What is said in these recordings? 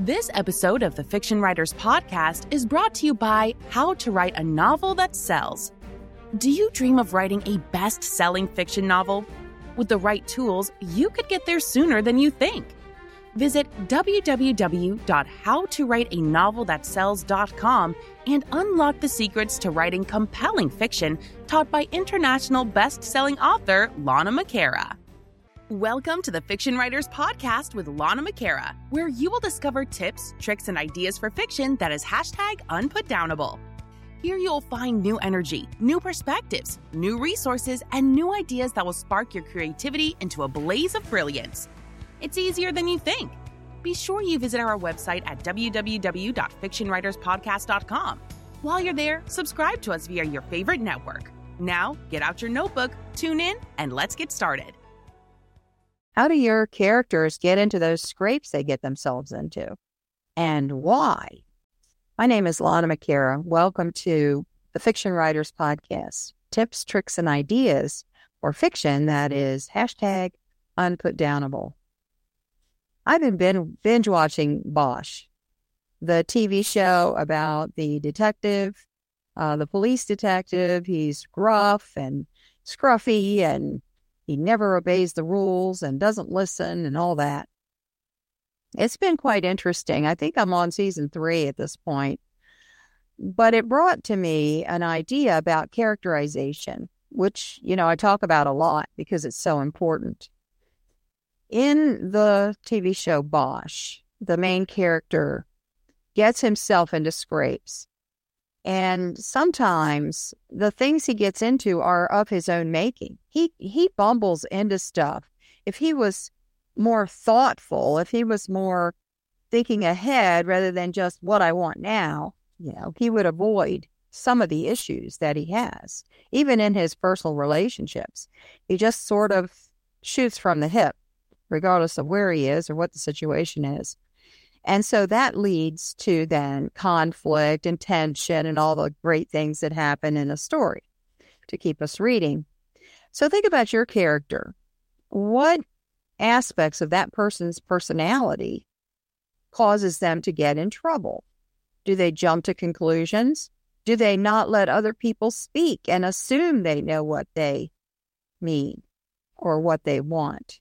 This episode of the Fiction Writers Podcast is brought to you by How to Write a Novel That Sells. Do you dream of writing a best selling fiction novel? With the right tools, you could get there sooner than you think. Visit www.howtowriteanovelthatsells.com and unlock the secrets to writing compelling fiction taught by international best-selling author Lana McAra. Welcome to the Fiction Writers Podcast with Lana McAra, where you will discover tips, tricks, and ideas for fiction that is hashtag unputdownable. Here you'll find new energy, new perspectives, new resources, and new ideas that will spark your creativity into a blaze of brilliance. It's easier than you think. Be sure you visit our website at www.fictionwriterspodcast.com. While you're there, subscribe to us via your favorite network. Now, get out your notebook, tune in, and let's get started. How do your characters get into those scrapes they get themselves into? And why? My name is Lana McAra. Welcome to the Fiction Writers Podcast tips, tricks, and ideas for fiction that is hashtag unputdownable. I've been binge watching Bosch, the TV show about the detective, uh, the police detective. He's gruff and scruffy and he never obeys the rules and doesn't listen and all that. It's been quite interesting. I think I'm on season three at this point. But it brought to me an idea about characterization, which, you know, I talk about a lot because it's so important. In the TV show Bosch, the main character gets himself into scrapes and sometimes the things he gets into are of his own making. He he bumbles into stuff. If he was more thoughtful, if he was more thinking ahead rather than just what I want now, you know, he would avoid some of the issues that he has, even in his personal relationships. He just sort of shoots from the hip, regardless of where he is or what the situation is. And so that leads to then conflict and tension and all the great things that happen in a story to keep us reading. So think about your character. What aspects of that person's personality causes them to get in trouble? Do they jump to conclusions? Do they not let other people speak and assume they know what they mean or what they want?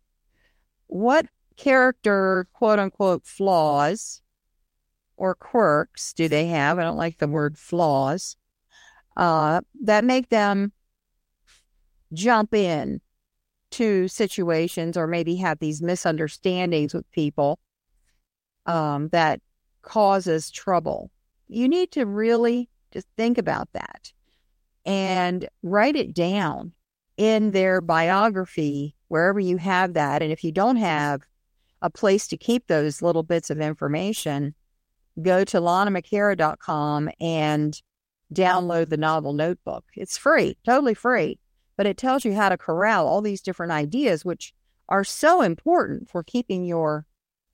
What character quote unquote flaws or quirks do they have? I don't like the word flaws uh, that make them jump in to situations or maybe have these misunderstandings with people um, that causes trouble. You need to really just think about that and write it down in their biography, wherever you have that. And if you don't have a place to keep those little bits of information, go to lanamcara.com and download the novel notebook. It's free, totally free, but it tells you how to corral all these different ideas, which are so important for keeping your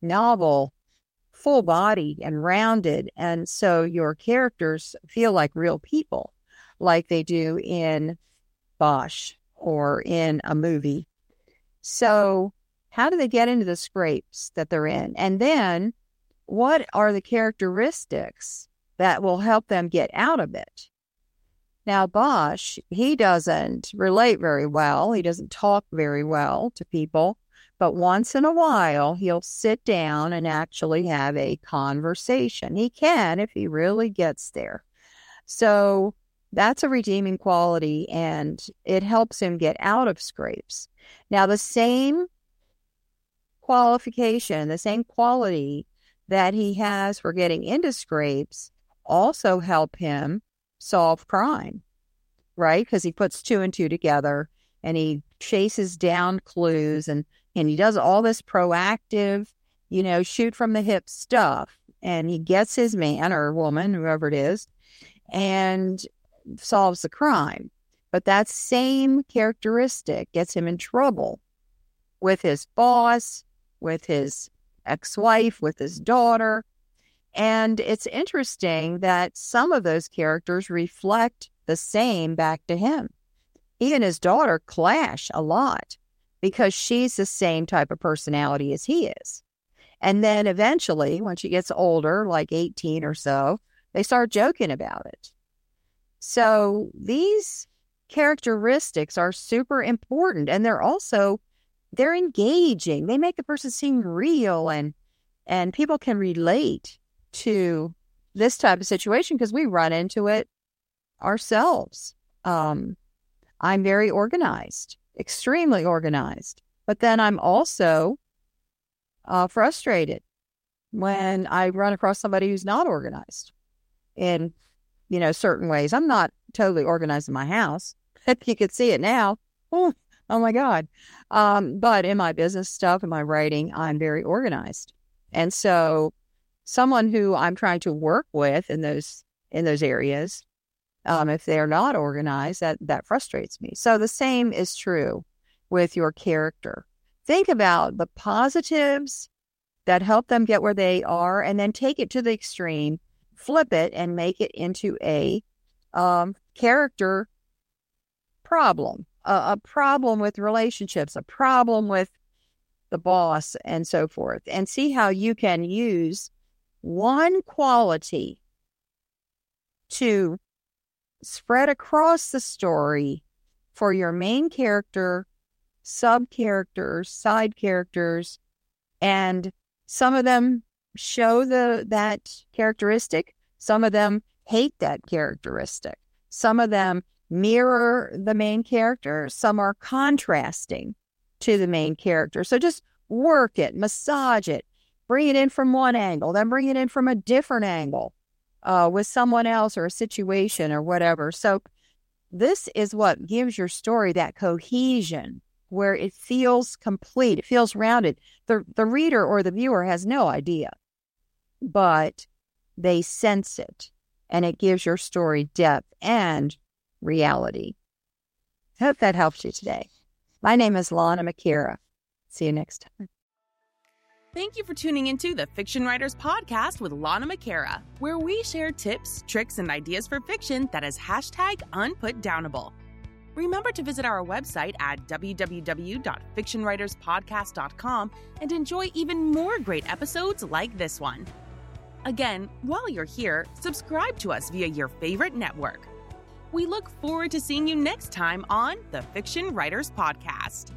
novel full bodied and rounded. And so your characters feel like real people, like they do in Bosch or in a movie. So how do they get into the scrapes that they're in? And then what are the characteristics that will help them get out of it? Now, Bosch, he doesn't relate very well. He doesn't talk very well to people, but once in a while, he'll sit down and actually have a conversation. He can if he really gets there. So that's a redeeming quality and it helps him get out of scrapes. Now, the same qualification, the same quality that he has for getting into scrapes also help him solve crime, right? Because he puts two and two together and he chases down clues and, and he does all this proactive, you know, shoot from the hip stuff. And he gets his man or woman, whoever it is, and solves the crime. But that same characteristic gets him in trouble with his boss, with his ex wife, with his daughter. And it's interesting that some of those characters reflect the same back to him. He and his daughter clash a lot because she's the same type of personality as he is. And then eventually, when she gets older, like 18 or so, they start joking about it. So these characteristics are super important and they're also they're engaging. They make the person seem real and and people can relate to this type of situation because we run into it ourselves. Um, I'm very organized, extremely organized, but then I'm also uh, frustrated when I run across somebody who's not organized in, you know, certain ways. I'm not totally organized in my house. You could see it now, oh, oh my God. Um, but in my business stuff, in my writing, I'm very organized. And so someone who I'm trying to work with in those in those areas, um, if they're not organized, that that frustrates me. So the same is true with your character. Think about the positives that help them get where they are, and then take it to the extreme, flip it, and make it into a um, character problem, a, a problem with relationships, a problem with the boss, and so forth, and see how you can use one quality to spread across the story for your main character, sub characters, side characters, and some of them show the that characteristic, some of them hate that characteristic. Some of them mirror the main character, some are contrasting to the main character. So just work it, massage it, bring it in from one angle, then bring it in from a different angle uh, with someone else or a situation or whatever. So, this is what gives your story that cohesion where it feels complete, it feels rounded. The, the reader or the viewer has no idea, but they sense it and it gives your story depth and reality. Hope that helps you today. My name is Lana McAra. See you next time. Thank you for tuning into the Fiction Writers Podcast with Lana McAra, where we share tips, tricks, and ideas for fiction that is hashtag unputdownable. Remember to visit our website at www.fictionwriterspodcast.com and enjoy even more great episodes like this one. Again, while you're here, subscribe to us via your favorite network. We look forward to seeing you next time on the Fiction Writers Podcast.